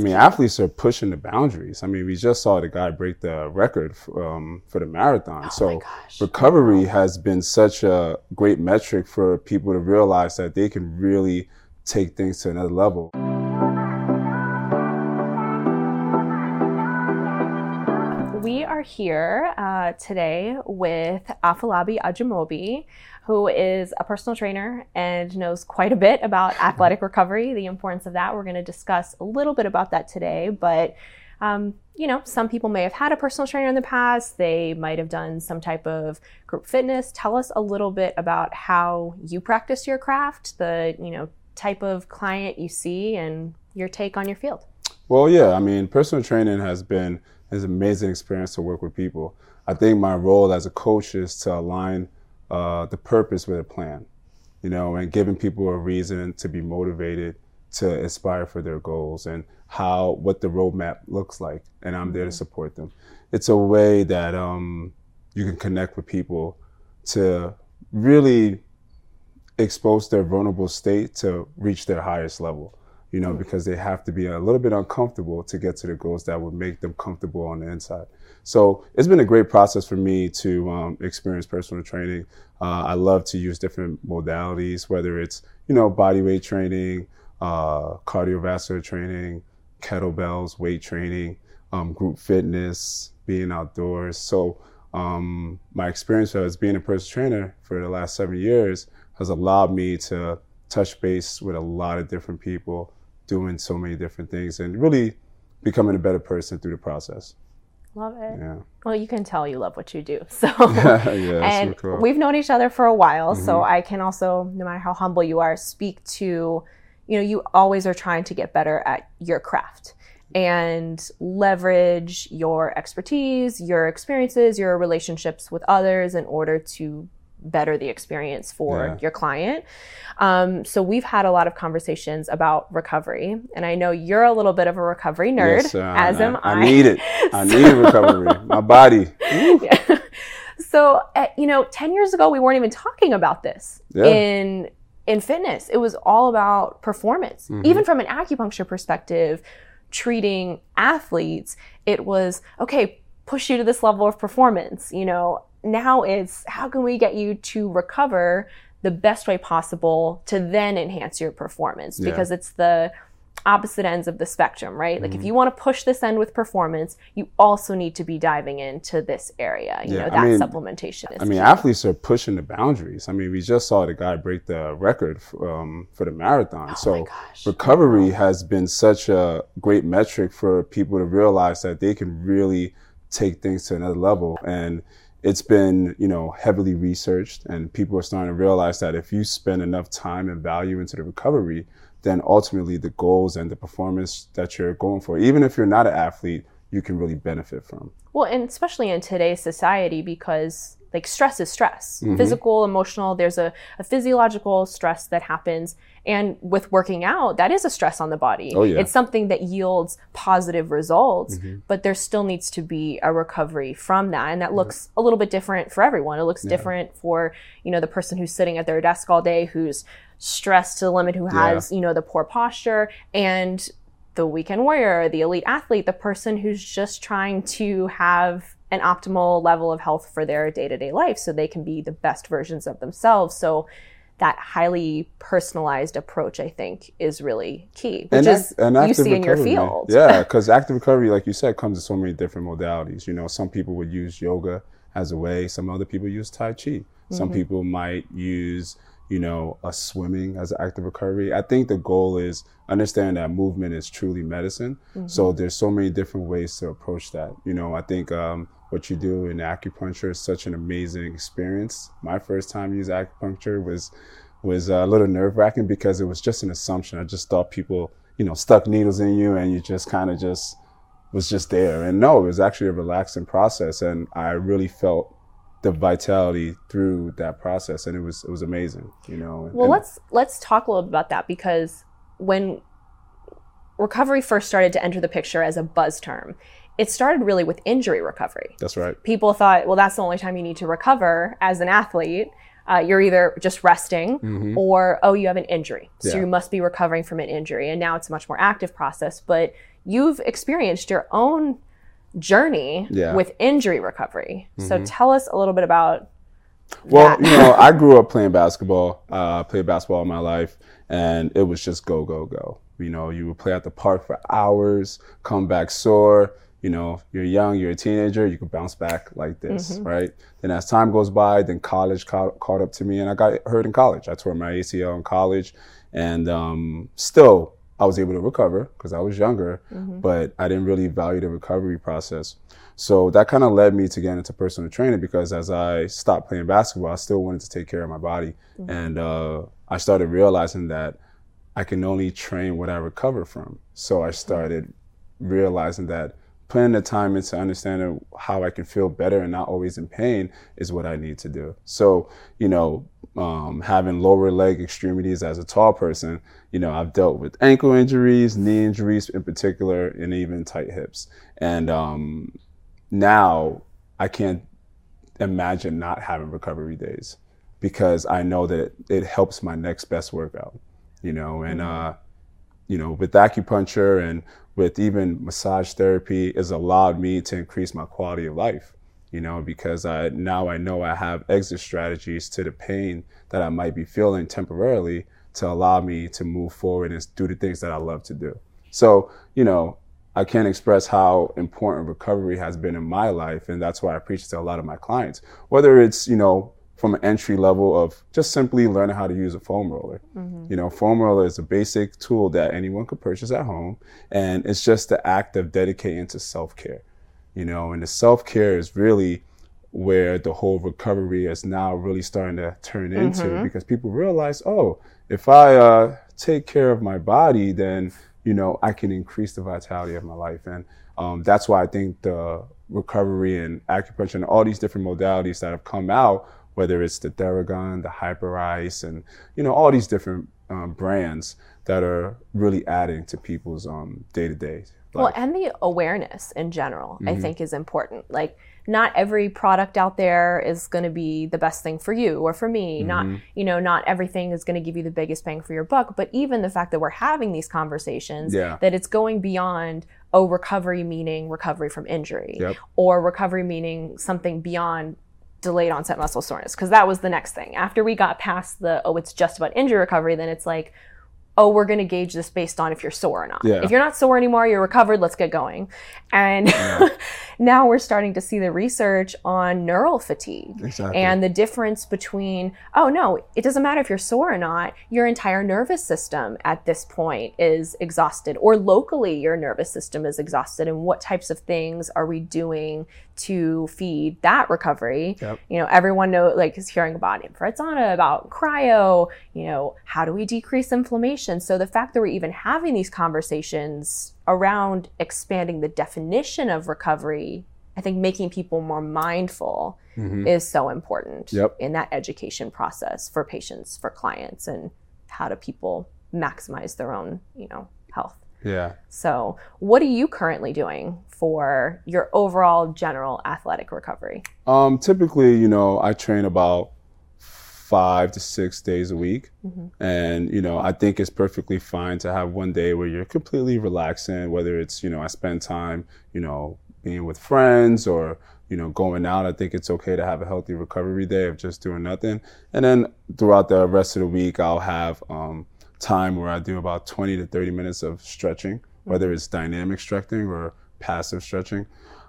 I mean, athletes are pushing the boundaries. I mean, we just saw the guy break the record um, for the marathon. Oh so recovery has been such a great metric for people to realize that they can really take things to another level. Are here uh, today with Afalabi Ajamobi, who is a personal trainer and knows quite a bit about athletic recovery, the importance of that. We're going to discuss a little bit about that today, but um, you know, some people may have had a personal trainer in the past. They might have done some type of group fitness. Tell us a little bit about how you practice your craft, the you know type of client you see, and your take on your field. Well, yeah, I mean, personal training has been an amazing experience to work with people. I think my role as a coach is to align uh, the purpose with a plan, you know, and giving people a reason to be motivated to aspire for their goals and how what the roadmap looks like, and I'm there to support them. It's a way that um, you can connect with people to really expose their vulnerable state to reach their highest level you know, because they have to be a little bit uncomfortable to get to the goals that would make them comfortable on the inside. So it's been a great process for me to um, experience personal training. Uh, I love to use different modalities, whether it's, you know, body weight training, uh, cardiovascular training, kettlebells, weight training, um, group fitness, being outdoors. So um, my experience as being a personal trainer for the last seven years has allowed me to touch base with a lot of different people doing so many different things and really becoming a better person through the process. Love it. Yeah. Well, you can tell you love what you do. So, yeah, and cool. we've known each other for a while, Mm-hmm. so I can also, no matter how humble you are, speak to, you know, you always are trying to get better at your craft and leverage your expertise, your experiences, your relationships with others in order to better the experience for Yeah. your client. Um, so we've had a lot of conversations about recovery, and I know you're a little bit of a recovery nerd, Yes, uh, as I, am I. I need it. I need recovery. My body. Yeah. So, uh, you know, 10 years ago, we weren't even talking about this Yeah. in in fitness. It was all about performance. Mm-hmm. Even from an acupuncture perspective, treating athletes, it was okay, push you to this level of performance. You know, now it's how can we get you to recover the best way possible to then enhance your performance Yeah. because it's the opposite ends of the spectrum, right? Like if you want to push this end with performance, you also need to be diving into this area. You Yeah, know, I that mean- supplementation is I mean, key. athletes are pushing the boundaries. I mean, we just saw the guy break the record um, for the marathon. so Oh gosh. recovery has been such a great metric for people to realize that they can really take things to another level. And it's been, you know, heavily researched and people are starting to realize that if you spend enough time and value into the recovery, then ultimately the goals and the performance that you're going for, even if you're not an athlete, you can really benefit from. Well, and especially in today's society, because like stress is stress, Mm-hmm. physical, emotional. There's a, a physiological stress that happens, and with working out, that is a stress on the body. Oh, yeah. Mm-hmm. It's something that yields positive results, but there still needs to be a recovery from that, and that looks a little bit different for everyone. It looks different for you know the person who's sitting at their desk all day, who's stressed to the limit, who has you know the poor posture, and the weekend warrior, the elite athlete, the person who's just trying to have an optimal level of health for their day to day life so they can be the best versions of themselves. So, that highly personalized approach, I think, is really key, which is ac- and you see in your field. Yeah, because active recovery, like you said, comes in so many different modalities. You know, some people would use yoga as a way. Some other people use Tai Chi. Some Mm-hmm. people might use, you know, a swimming as an active recovery. I think the goal is understand that movement is truly medicine. Mm-hmm. So there's so many different ways to approach that. You know, I think um, what you do in acupuncture is such an amazing experience. My first time using acupuncture was was a little nerve wracking because it was just an assumption. I just thought people, you know, stuck needles in you and you just kind of just was just there. And no, it was actually a relaxing process, and I really felt the vitality through that process, and it was it was amazing. You know. Well, And- let's let's talk a little bit about that because when recovery first started to enter the picture as a buzz term, it started really with injury recovery. That's right. People thought, well, that's the only time you need to recover as an athlete. Uh, you're either just resting or oh you have an injury so Mm-hmm. Yeah. you must be recovering from an injury and now it's a much more active process but you've experienced your own journey Yeah. with injury recovery. So tell us a little bit about Well, you know, I grew up playing basketball. Uh, played basketball all my life, and it was just go, go, go. You know, you would play at the park for hours, come back sore. You know, you're young, you're a teenager, you could bounce back like this, right? Then as time goes by, then college caught, caught up to me, and I got hurt in college. I tore my ACL in college, and um, still I was able to recover because I was younger, but I didn't really value the recovery process. So that kind of led me to get into personal training because as I stopped playing basketball, I still wanted to take care of my body. And uh, I started realizing that I can only train what I recover from. So I started realizing that putting the time into understanding how I can feel better and not always in pain is what I need to do. So, you know, um, having lower leg extremities as a tall person, you know, I've dealt with ankle injuries, knee injuries in particular, and even tight hips. And um, now I can't imagine not having recovery days because I know that it, it helps my next best workout, you know, and, uh, you know, with acupuncture and with even massage therapy has allowed me to increase my quality of life, you know, because I now I know I have exit strategies to the pain that I might be feeling temporarily to allow me to move forward and do the things that I love to do. So, you know, I can't express how important recovery has been in my life. And that's why I preach to a lot of my clients, whether it's, you know, from an entry level of just simply learning how to use a foam roller. You know, foam roller is a basic tool that anyone could purchase at home. And it's just the act of dedicating to self care, you know, and the self care is really where the whole recovery is now really starting to turn into because people realize, oh, if I uh, take care of my body, then you know I can increase the vitality of my life, and um, that's why I think the recovery and acupuncture and all these different modalities that have come out, whether it's the Theragun, the Hyperice, and you know all these different um, brands that are really adding to people's day to day. Well, and the awareness in general, I Mm-hmm. think, is important. Like, not every product out there is going to be the best thing for you or for me. Not, Mm-hmm. you know, not everything is going to give you the biggest bang for your buck. But even the fact that we're having these conversations, Yeah. that it's going beyond, oh, recovery meaning recovery from injury, Yep. or recovery meaning something beyond delayed onset muscle soreness. Because that was the next thing. After we got past the, oh, it's just about injury recovery, then it's like, oh, we're going to gauge this based on if you're sore or not. Yeah. If you're not sore anymore, you're recovered, let's get going. And now we're starting to see the research on neural fatigue Exactly. and the difference between, oh, no, it doesn't matter if you're sore or not, your entire nervous system at this point is exhausted, or locally your nervous system is exhausted. And what types of things are we doing to feed that recovery? Yep. You know, everyone know like is hearing about infrared sauna, about cryo, you know, how do we decrease inflammation? So the fact that we're even having these conversations around expanding the definition of recovery, I think making people more mindful mm-hmm. is so important Yep. in that education process for patients, for clients, and how do people maximize their own, you know, health. Yeah. So, what are you currently doing for your overall general athletic recovery? Um, typically, you know, I train about five to six days a week. And, you know, I think it's perfectly fine to have one day where you're completely relaxing, whether it's, you know, I spend time, you know, being with friends or, you know, going out. I think it's okay to have a healthy recovery day of just doing nothing. And then throughout the rest of the week, I'll have um, time where I do about 20 to 30 minutes of stretching, whether it's dynamic stretching or passive stretching.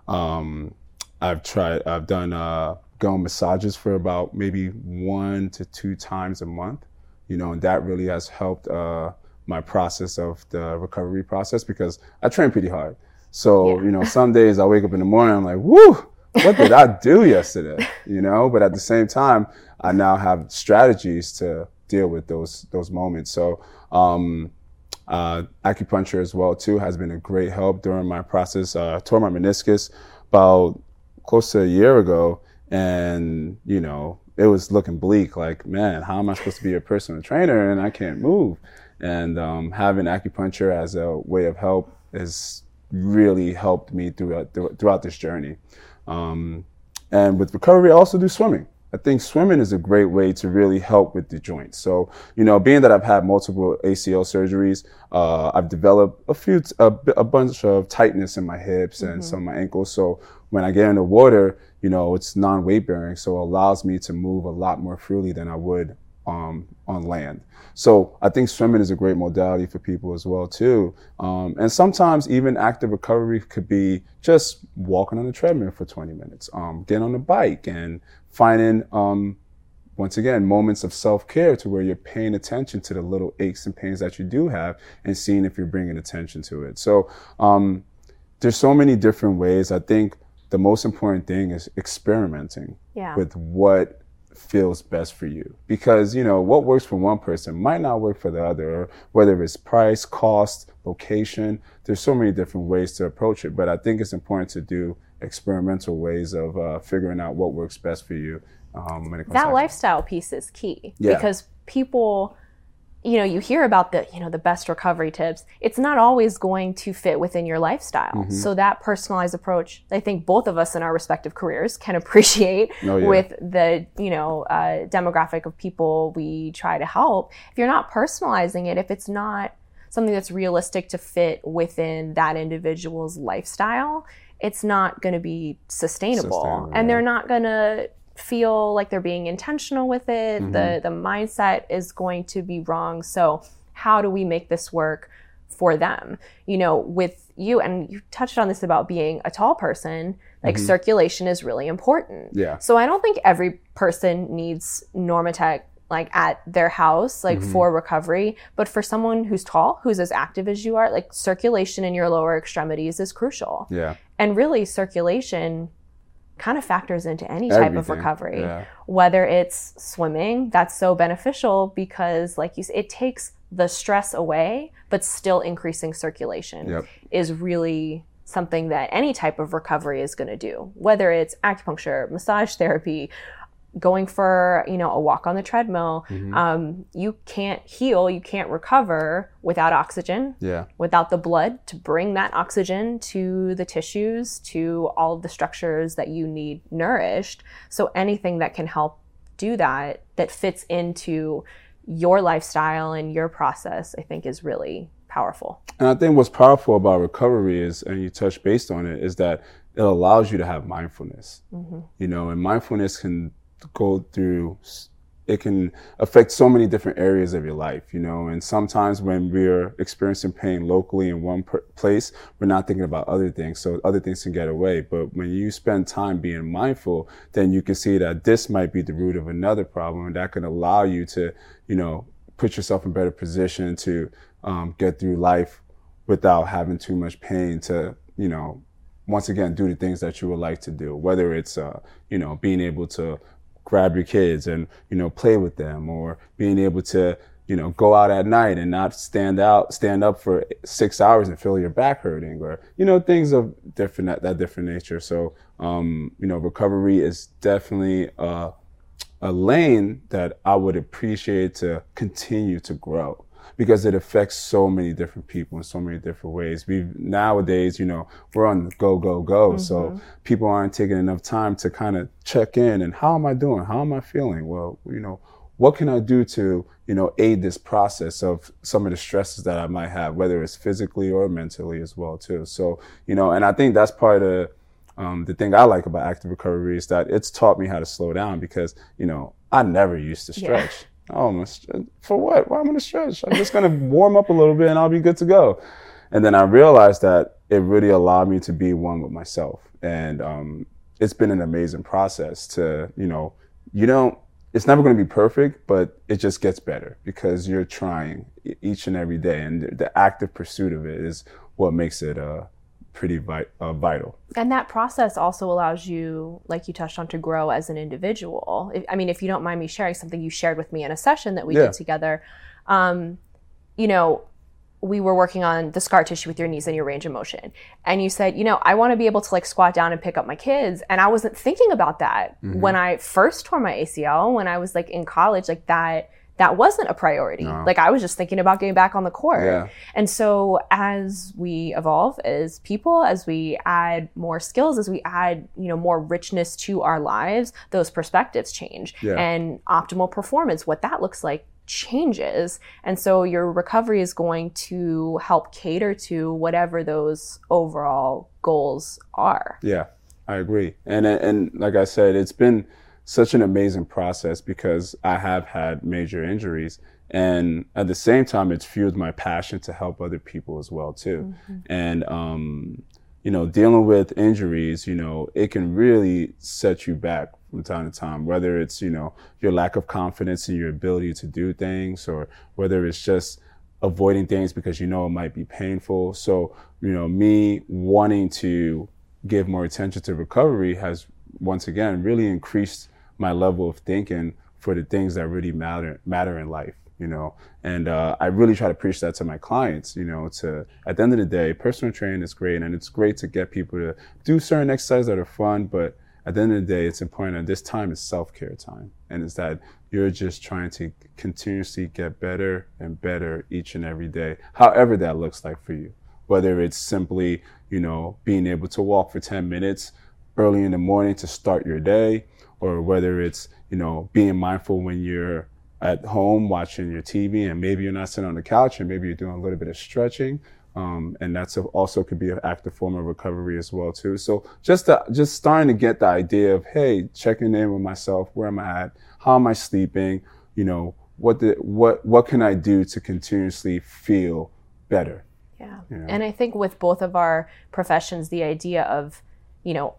Um, I've tried, I've done uh, gum massages for about maybe one to two times a month, you know, and that really has helped uh, my process of the recovery process because I train pretty hard. So, Yeah. you know, some days I wake up in the morning, I'm like, woo, what did I do yesterday? You know, but at the same time, I now have strategies to deal with those those moments. So, um, uh, acupuncture as well too has been a great help during my process. Uh, I tore my meniscus about close to a year ago, and you know it was looking bleak. Like, man, how am I supposed to be a personal trainer and I can't move? And um, having acupuncture as a way of help has really helped me throughout throughout this journey. Um, and with recovery, I also do swimming. I think swimming is a great way to really help with the joints. So, you know, being that I've had multiple ACL surgeries, uh, I've developed a few, a, a, bunch of tightness in my hips and mm-hmm. some of my ankles. So when I get in the water, you know, it's non-weight bearing, so it allows me to move a lot more freely than I would um, on land. So I think swimming is a great modality for people as well too. Um, and sometimes even active recovery could be just walking on the treadmill for 20 minutes, um, getting on the bike and finding, um, once again, moments of self-care to where you're paying attention to the little aches and pains that you do have and seeing if you're bringing attention to it. So um, there's so many different ways. I think the most important thing is experimenting yeah. with what feels best for you because you know what works for one person might not work for the other whether it's price cost location there's so many different ways to approach it but i think it's important to do experimental ways of uh, figuring out what works best for you um, that lifestyle piece is key yeah. because people you know you hear about the you know the best recovery tips it's not always going to fit within your lifestyle mm-hmm. so that personalized approach i think both of us in our respective careers can appreciate oh, yeah. with the you know uh, demographic of people we try to help if you're not personalizing it if it's not something that's realistic to fit within that individual's lifestyle it's not going to be sustainable, sustainable and they're not going to feel like they're being intentional with it. Mm-hmm. The the mindset is going to be wrong. So how do we make this work for them? You know, with you and you touched on this about being a tall person, like mm-hmm. circulation is really important. Yeah. So I don't think every person needs Normatec like at their house like mm-hmm. for recovery but for someone who's tall who's as active as you are like circulation in your lower extremities is crucial yeah and really circulation kind of factors into any type Everything. of recovery. Yeah. Whether it's swimming, that's so beneficial because, like you said, it takes the stress away, but still increasing circulation yep. is really something that any type of recovery is going to do. Whether it's acupuncture, massage therapy, going for you know a walk on the treadmill mm-hmm. um, you can't heal you can't recover without oxygen yeah without the blood to bring that oxygen to the tissues to all of the structures that you need nourished so anything that can help do that that fits into your lifestyle and your process i think is really powerful and i think what's powerful about recovery is and you touched based on it is that it allows you to have mindfulness mm-hmm. you know and mindfulness can go through it can affect so many different areas of your life, you know. And sometimes when we're experiencing pain locally in one per- place, we're not thinking about other things. So other things can get away. But when you spend time being mindful, then you can see that this might be the root of another problem. And that can allow you to, you know, put yourself in better position to um, get through life without having too much pain to, you know, once again, do the things that you would like to do, whether it's, uh, you know, being able to grab your kids and you know play with them or being able to you know go out at night and not stand out stand up for six hours and feel your back hurting or you know things of different that, that different nature. So um, you know recovery is definitely a, a lane that i would appreciate to continue to grow because it affects so many different people in so many different ways. We nowadays, you know, we're on the go, go, go. Mm-hmm. So people aren't taking enough time to kind of check in and how am I doing? How am I feeling? Well, you know, what can I do to, you know, aid this process of some of the stresses that I might have, whether it's physically or mentally as well, too. So, you know, and I think that's part of um, the thing I like about active recovery is that it's taught me how to slow down because, you know, I never used to stretch. Yeah. Oh, I'm for what? Why am I gonna stretch? I'm just gonna warm up a little bit and I'll be good to go. And then I realized that it really allowed me to be one with myself. And um, it's been an amazing process to, you know, you don't, it's never going to be perfect, but it just gets better because you're trying each and every day. And the active pursuit of it is what makes it uh, pretty vi- uh, vital. And that process also allows you, like you touched on, to grow as an individual. I mean, if you don't mind me sharing something you shared with me in a session that we yeah. did together, um, you know, we were working on the scar tissue with your knees and your range of motion. And you said, you know, I want to be able to like squat down and pick up my kids. And I wasn't thinking about that mm-hmm. when I first tore my ACL, when I was like in college, like that that wasn't a priority. No. Like I was just thinking about getting back on the court. Yeah. And so as we evolve as people, as we add more skills, as we add, you know, more richness to our lives, those perspectives change. Yeah. And optimal performance, what that looks like changes. And so your recovery is going to help cater to whatever those overall goals are. Yeah, I agree. And and like I said, it's been such an amazing process because I have had major injuries and at the same time it's fueled my passion to help other people as well too. And um you know, dealing with injuries, you know, it can really set you back from time to time, whether it's, you know, your lack of confidence in your ability to do things or whether it's just avoiding things because you know it might be painful. So, you know, me wanting to give more attention to recovery has once again really increased my level of thinking for the things that really matter matter in life you know? And uh, i really try to preach that to my clients you know to at the end of the day personal training is great and it's great to get people to do certain exercises that are fun but at the end of the day it's important that this time is self-care time and it's that you're just trying to continuously get better and better each and every day however that looks like for you. Whether it's simply you know being able to walk for 10 minutes early in the morning to start your day or whether it's you know being mindful when you're at home watching your TV and maybe you're not sitting on the couch and maybe you're doing a little bit of stretching um, and that's a, also could be an active form of recovery as well too so just to, just starting to get the idea of hey checking in with myself where am I at how am I sleeping you know what the, what what can I do to continuously feel better Yeah. you know? And I think with both of our professions, the idea of, you know,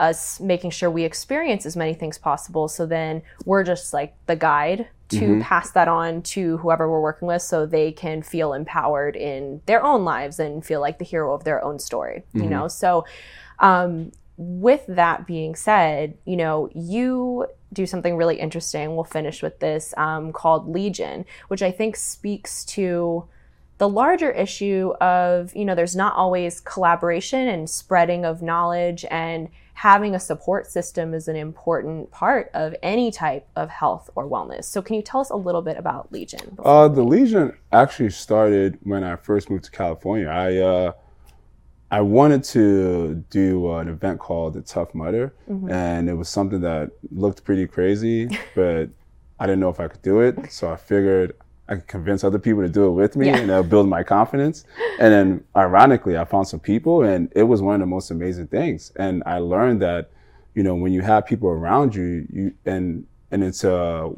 us making sure we experience as many things possible. So then we're just like the guide to Mm-hmm. pass that on to whoever we're working with so they can feel empowered in their own lives and feel like the hero of their own story, you Mm-hmm. know? So, um, with that being said, you know, you do something really interesting. We'll finish with this um, called Legion, which I think speaks to the larger issue of you know there's not always collaboration and spreading of knowledge and having a support system is an important part of any type of health or wellness so can you tell us a little bit about legion Uh, the Legion actually started when I first moved to California. I uh, I wanted to do an event called the Tough Mudder, and it was something that looked pretty crazy, but I didn't know if I could do it. So I figured I could convince other people to do it with me, Yeah. and that'll build my confidence. And then, ironically, I found some people, and it was one of the most amazing things. And I learned that, you know, when you have people around you, you and and it's a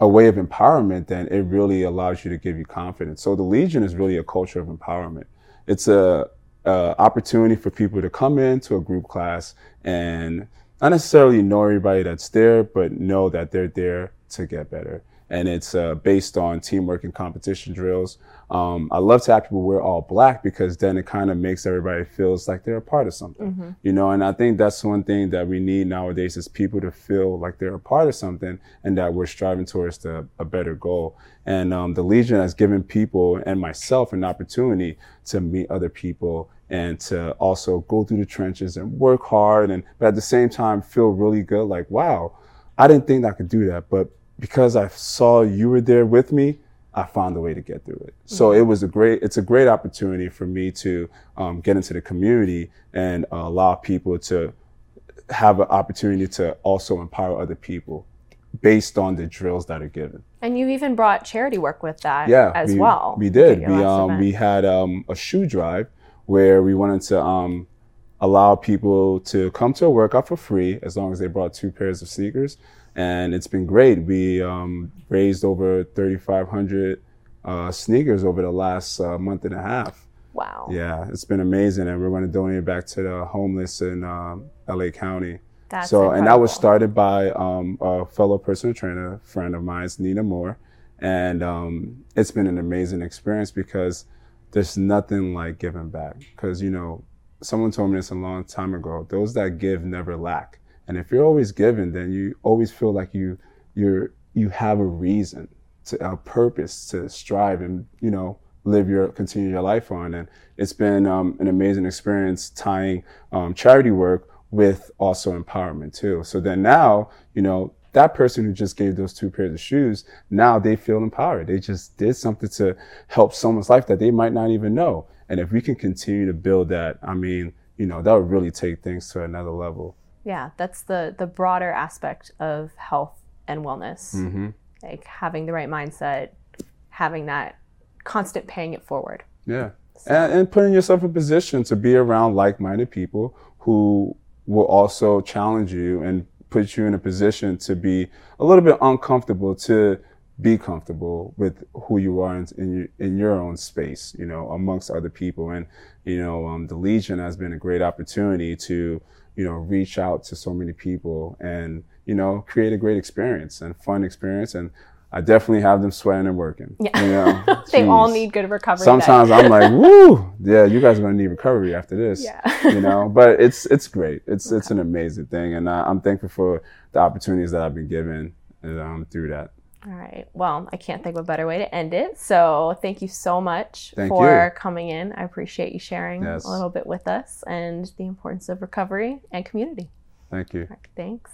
a way of empowerment, then it really allows you to give you confidence. So the Legion is really a culture of empowerment. It's a, a opportunity for people to come into a group class and not necessarily know everybody that's there, but know that they're there to get better. And it's uh, based on teamwork and competition drills. Um, I love to have people wear all black because then it kind of makes everybody feels like they're a part of something, you know. And I think that's one thing that we need nowadays is people to feel like they're a part of something and that we're striving towards the, a better goal. And um, the Legion has given people and myself an opportunity to meet other people and to also go through the trenches and work hard and but at the same time feel really good like wow i didn't think i could do that but because i saw you were there with me i found a way to get through it. So it was a great it's a great opportunity for me to um, get into the community and uh, allow people to have an opportunity to also empower other people based on the drills that are given. And you even brought charity work with that yeah, as we, well We did. We um we had um a shoe drive where we wanted to um allow people to come to a workout for free as long as they brought two pairs of sneakers, and it's been great. We um raised over thirty five hundred uh, sneakers over the last uh, month and a half. wow Yeah, it's been amazing, and we're going to donate it back to the homeless in um, LA County. That's so, and that was started by um, a fellow personal trainer, friend of mine, Nina Moore, and um, it's been an amazing experience because there's nothing like giving back. Because you know, someone told me this a long time ago: those that give never lack. And if you're always giving, then you always feel like you you're you have a reason, to, a purpose to strive and you know live your continue your life on. And it's been um, an amazing experience tying um, charity work with also empowerment too. So then now, you know, that person who just gave those two pairs of shoes, now they feel empowered. They just did something to help someone's life that they might not even know. And if we can continue to build that, I mean, you know, that would really take things to another level. Yeah, that's the the broader aspect of health and wellness. Mm-hmm. Like having the right mindset, having that constant paying it forward. Yeah. And, and putting yourself in position to be around like-minded people who will also challenge you and put you in a position to be a little bit uncomfortable to be comfortable with who you are in, in, your, in your own space, you know, amongst other people. And, you know, um, the Legion has been a great opportunity to, you know, reach out to so many people and, you know, create a great experience and fun experience. And I definitely have them sweating and working. Yeah. You know, they all need good recovery. Sometimes I'm like, woo, yeah, you guys are gonna need recovery after this. Yeah. you know, but it's it's great. It's it's an amazing thing, and I, I'm thankful for the opportunities that I've been given um, through that. All right. Well, I can't think of a better way to end it. So thank you so much Thank for you. coming in. I appreciate you sharing Yes. a little bit with us and the importance of recovery and community. Thank you. Right, Thanks.